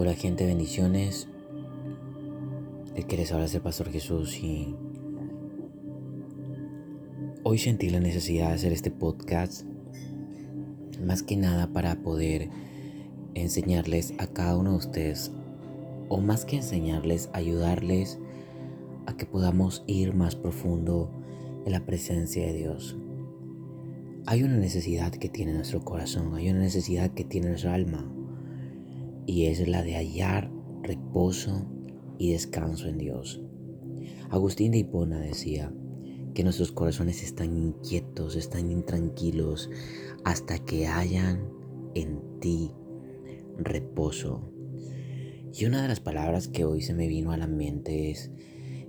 Hola gente, bendiciones. El que les habla es el Pastor Jesús y hoy sentí la necesidad de hacer este podcast más que nada para poder enseñarles a cada uno de ustedes o más que enseñarles, ayudarles a que podamos ir más profundo en la presencia de Dios. Hay una necesidad que tiene nuestro corazón, hay una necesidad que tiene nuestra alma y es la de hallar reposo y descanso en Dios. Agustín de Hipona decía que nuestros corazones están inquietos, están intranquilos hasta que hayan en ti reposo. Y una de las palabras que hoy se me vino a la mente es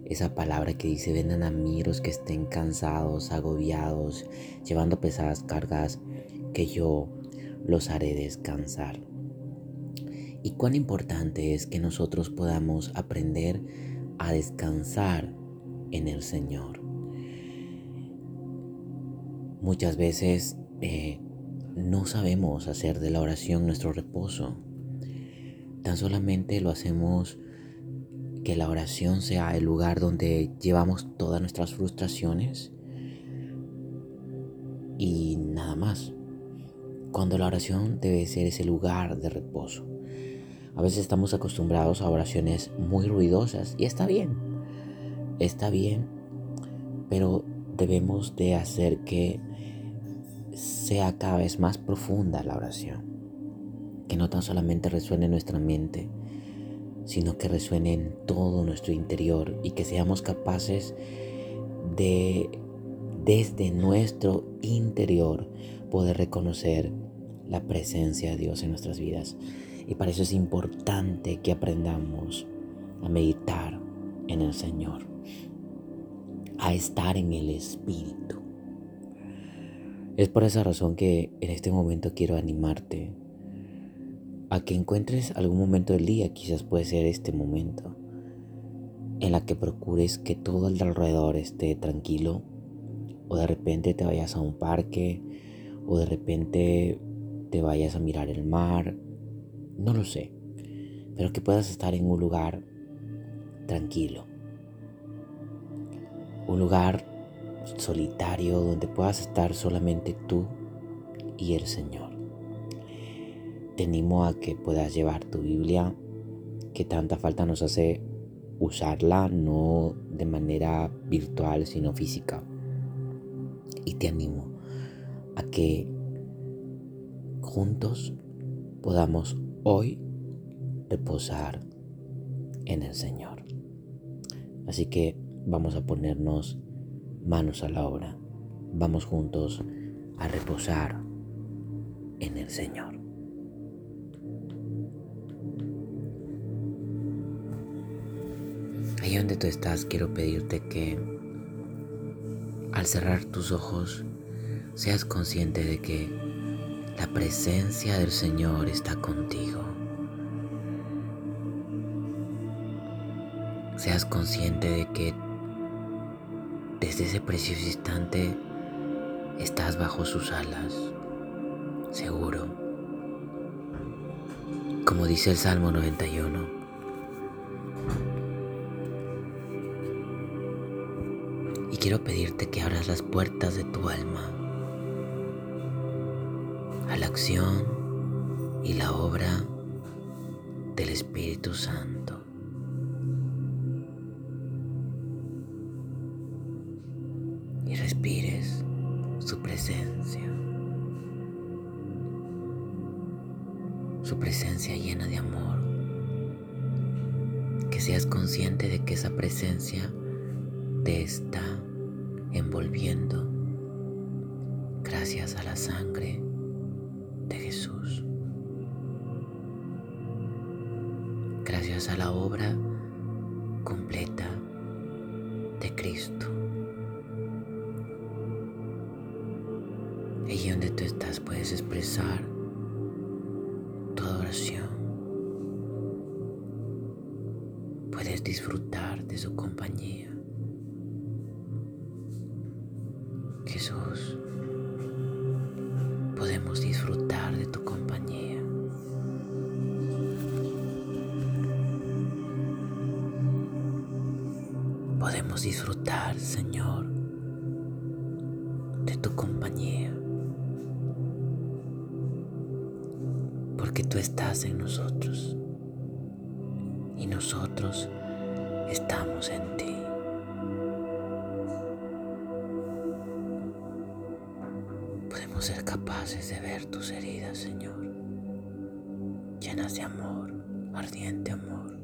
esa palabra que dice, vengan a mí los que estén cansados, agobiados, llevando pesadas cargas, que yo los haré descansar y cuán importante es que nosotros podamos aprender a descansar en el Señor. Muchas veces eh, no sabemos hacer de la oración nuestro reposo. Tan solamente lo hacemos que la oración sea el lugar donde llevamos todas nuestras frustraciones y nada más. Cuando la oración debe ser ese lugar de reposo. A veces estamos acostumbrados a oraciones muy ruidosas y está bien, está bien, pero debemos de hacer que sea cada vez más profunda la oración, que no tan solamente resuene en nuestra mente, sino que resuene en todo nuestro interior y que seamos capaces de desde nuestro interior poder reconocer la presencia de Dios en nuestras vidas. Y para eso es importante que aprendamos a meditar en el Señor, a estar en el Espíritu. Es por esa razón que en este momento quiero animarte a que encuentres algún momento del día, quizás puede ser este momento, en la que procures que todo el alrededor esté tranquilo, o de repente te vayas a un parque, o de repente te vayas a mirar el mar, no lo sé, pero que puedas estar en un lugar tranquilo, un lugar solitario donde puedas estar solamente tú y el Señor. Te animo a que puedas llevar tu Biblia, que tanta falta nos hace usarla, no de manera virtual, sino física. Y te animo a que juntos podamos hoy reposar en el Señor. Así que vamos a ponernos manos a la obra. Vamos juntos a reposar en el Señor. Ahí donde tú estás, quiero pedirte que al cerrar tus ojos seas consciente de que la presencia del Señor está contigo. Seas consciente de que desde ese precioso instante estás bajo sus alas, seguro. Como dice el Salmo 91. Y quiero pedirte que abras las puertas de tu alma y la obra del Espíritu Santo. Y respires su presencia. Su presencia llena de amor. Que seas consciente de que esa presencia te está envolviendo gracias a la sangre de Jesús. Gracias a la obra completa de Cristo. Allí donde tú estás puedes expresar tu adoración. Puedes disfrutar de su compañía. De tu compañía. Porque tú estás en nosotros y nosotros estamos en ti. Podemos ser capaces de ver tus heridas, Señor, llenas de amor, ardiente amor.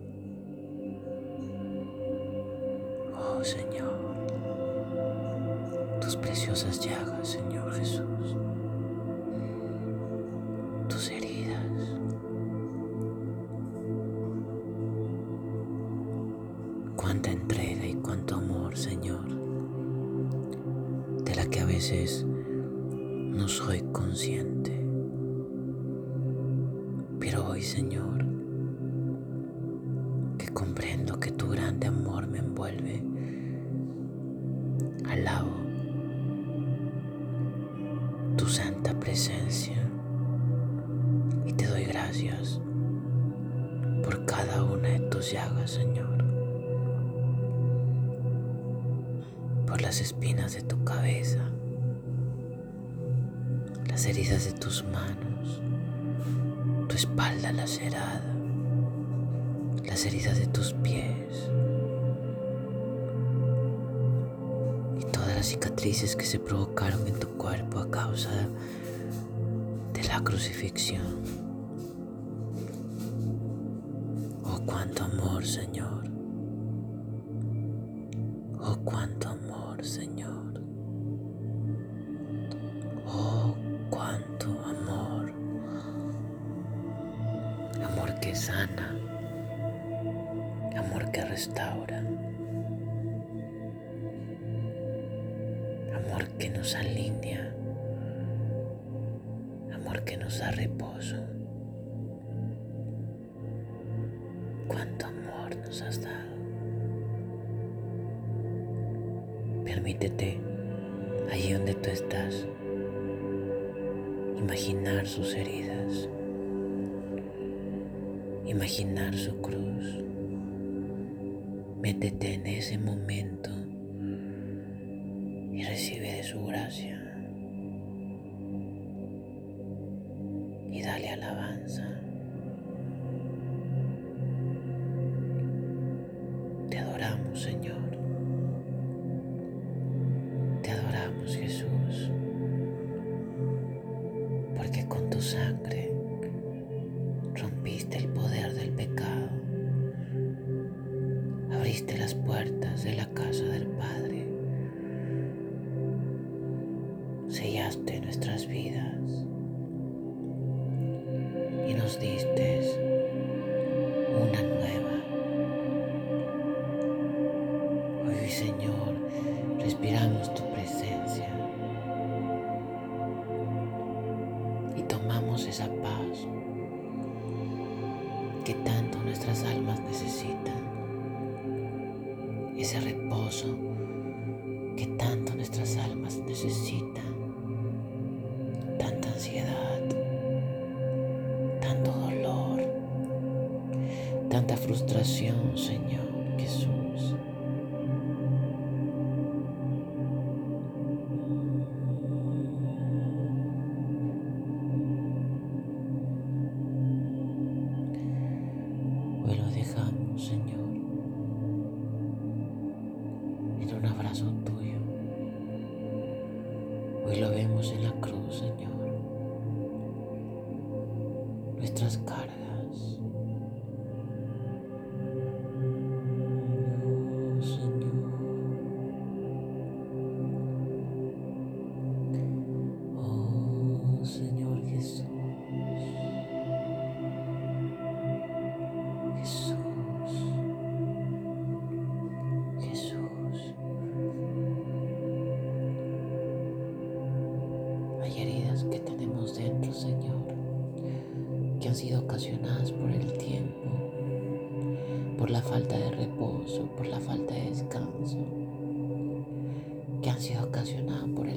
Oh Señor, llagas, Señor Jesús, tus heridas. Cuánta entrega y cuánto amor, Señor, de la que a veces no soy consciente. Pero hoy, Señor, que comprendo que tu grande amor me envuelve, alabo Señor. Por las espinas de tu cabeza las heridas de tus manos, tu espalda lacerada, las heridas de tus pies y todas las cicatrices que se provocaron en tu cuerpo a causa de la crucifixión. Cuánto amor, Señor. Oh, cuánto amor, Señor. cuánto amor. Amor que sana. Amor que restaura. Permítete, allí donde tú estás, imaginar sus heridas, imaginar su cruz. Métete en ese momento sellaste nuestras vidas ocasionadas por el tiempo, por la falta de reposo, por la falta de descanso, que han sido ocasionadas por el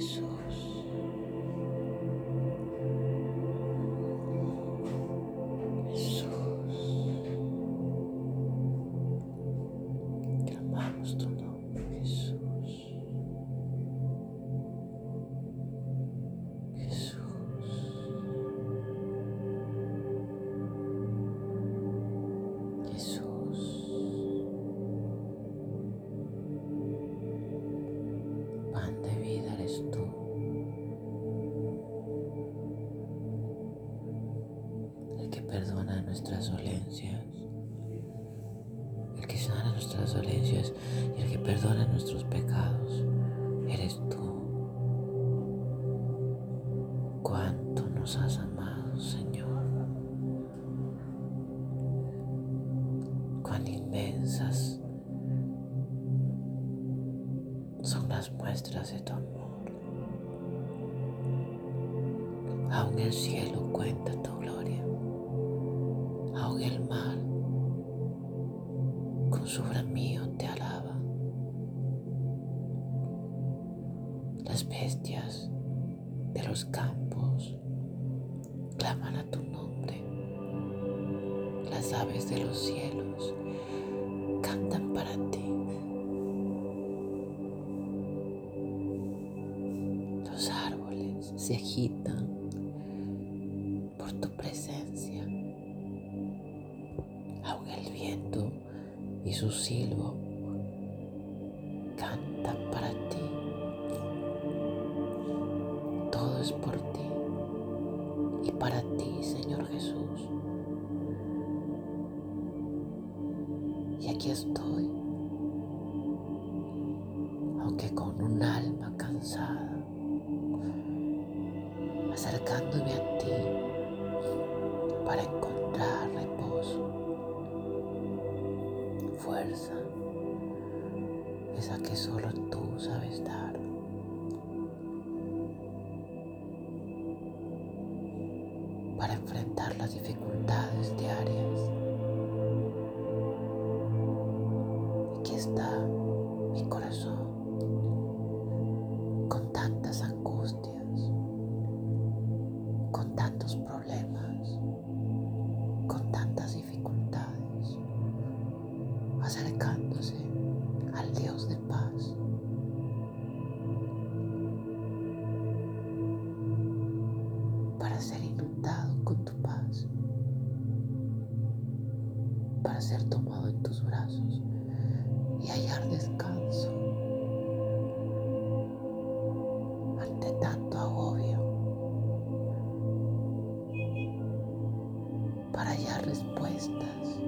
eso. pecados eres tú. se agitan por tu presencia. ahoga el viento y su silbo esa que solo tú sabes dar. Para enfrentar las dificultades diarias. descanso ante tanto agobio, para hallar respuestas.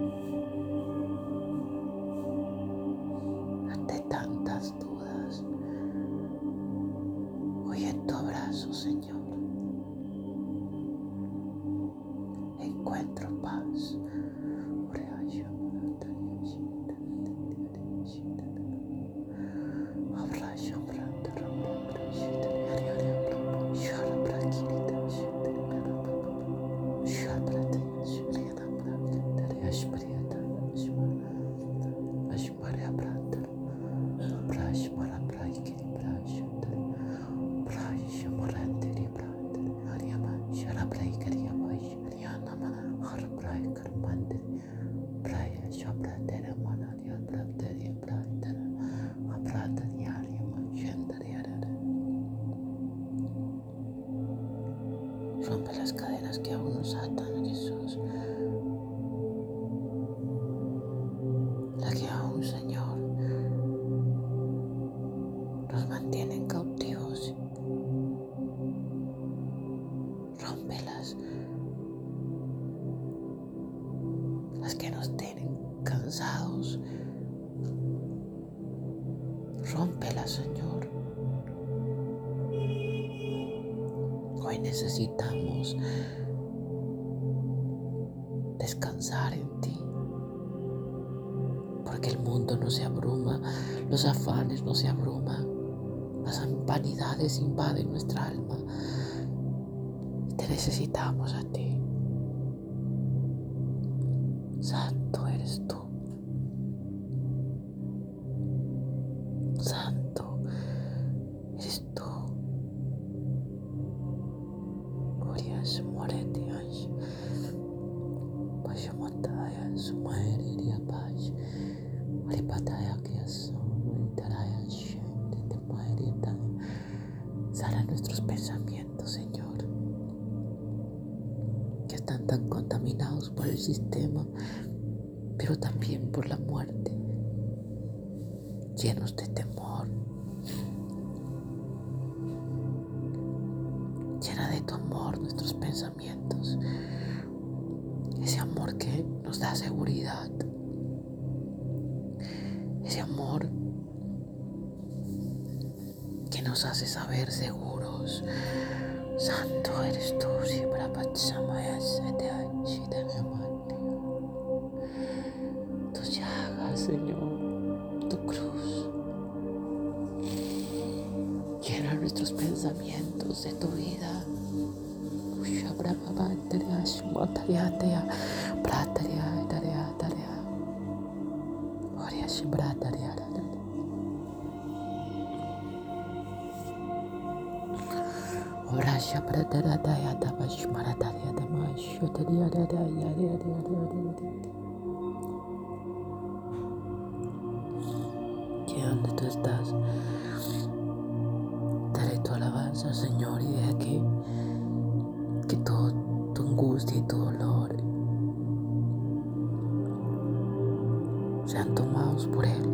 Rómpelas, Señor. Hoy necesitamos descansar en ti. Porque el mundo no se abruma, los afanes no se abruman, las vanidades invaden nuestra alma. Te necesitamos a ti. Muerita. Sana nuestros pensamientos, Señor que están tan contaminados por el sistema, pero también por la muerte, llenos de Señor, tu cruz. Llena nuestros pensamientos de tu vida. Brataria, sean tomados por Él.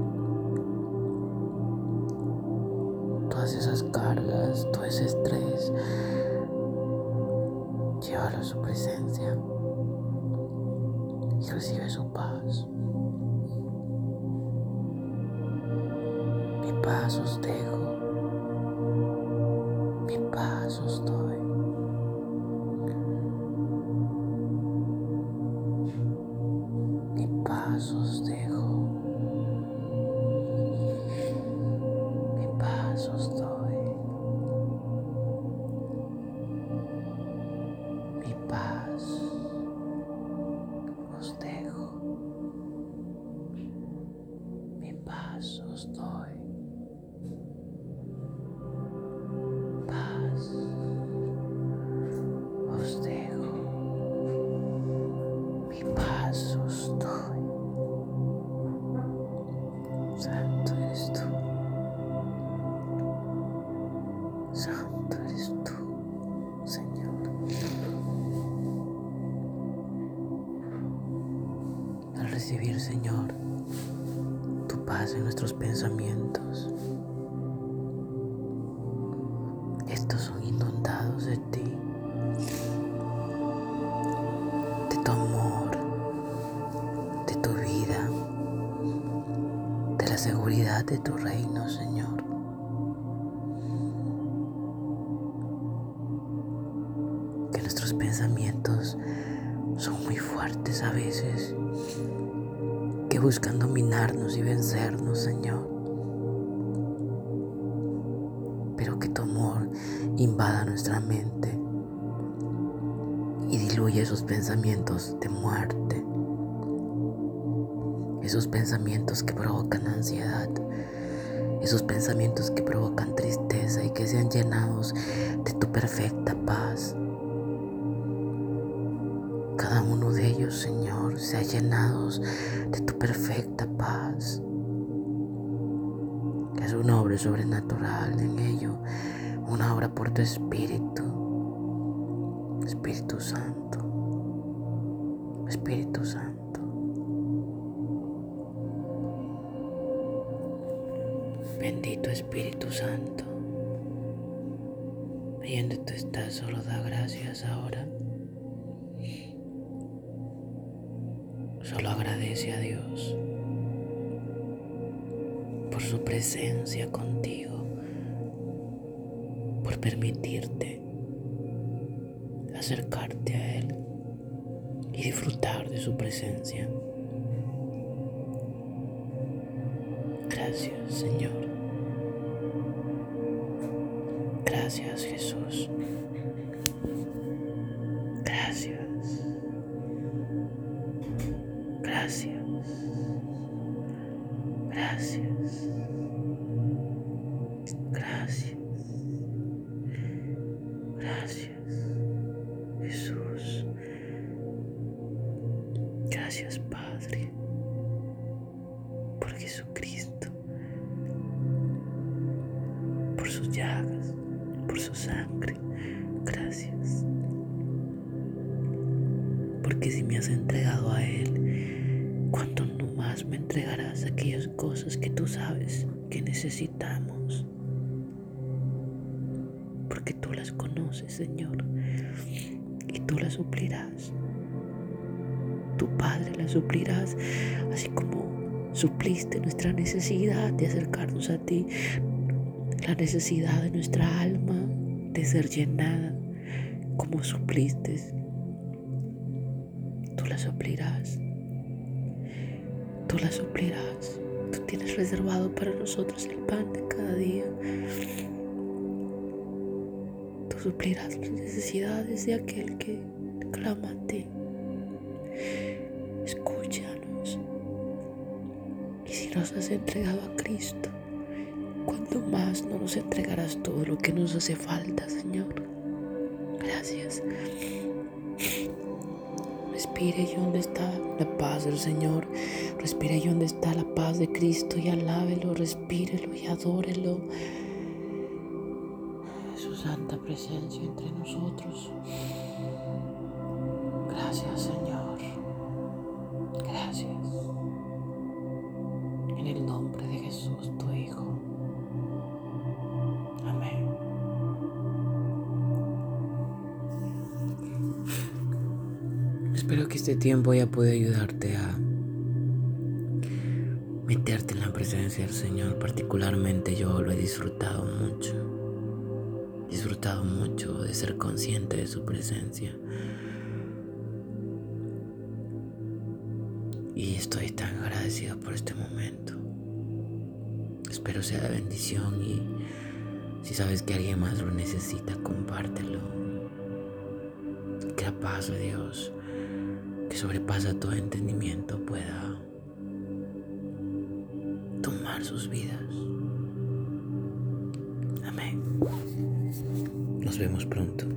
todas esas cargas, todo ese estrés, llévalo a su presencia y recibe su paz. Mi paz os dejo, mi paz os doy. Paz os de tu vida, de la seguridad de tu reino, Señor. pensamientos son muy fuertes a veces, que buscan dominarnos y vencernos, Señor. Pero que tu amor invada nuestra mente y diluye esos pensamientos de muerte, esos pensamientos que provocan ansiedad, esos pensamientos que provocan tristeza y que sean llenados de tu perfecta paz. Cada uno de ellos, Señor, sea llenados de tu perfecta paz. Es una obra sobrenatural en ello, una obra por tu Espíritu, Espíritu Santo, Espíritu Santo. Bendito Espíritu Santo. Ahí donde tú estás, solo da gracias ahora. Solo agradece a Dios por su presencia contigo, por permitirte acercarte a Él y disfrutar de su presencia. Gracias, Señor. Gracias, Jesús. Entregado a Él, ¿cuánto no más me entregarás aquellas cosas que tú sabes que necesitamos? Porque tú las conoces, Señor, y tú las suplirás. Tu Padre las suplirás, así como supliste nuestra necesidad de acercarnos a ti, la necesidad de nuestra alma de ser llenada, como supliste. La suplirás. Tú la suplirás. Tú tienes reservado para nosotros el pan de cada día. Tú suplirás las necesidades de aquel que clama a ti. Escúchanos. Y si nos has entregado a Cristo, ¿cuánto más no nos entregarás todo lo que nos hace falta, Señor? Gracias. Respire y donde está la paz del Señor. Respire y donde está la paz de Cristo y alábelo, respírelo y adórelo. Su santa presencia entre nosotros. Espero que este tiempo haya podido ayudarte a meterte en la presencia del Señor. Particularmente yo lo he disfrutado mucho. Disfrutado mucho de ser consciente de su presencia. Y estoy tan agradecido por este momento. Espero sea de bendición y si sabes que alguien más lo necesita, compártelo. Que la paz de Dios, sobrepasa todo entendimiento, pueda tomar sus vidas. Amén. Nos vemos pronto.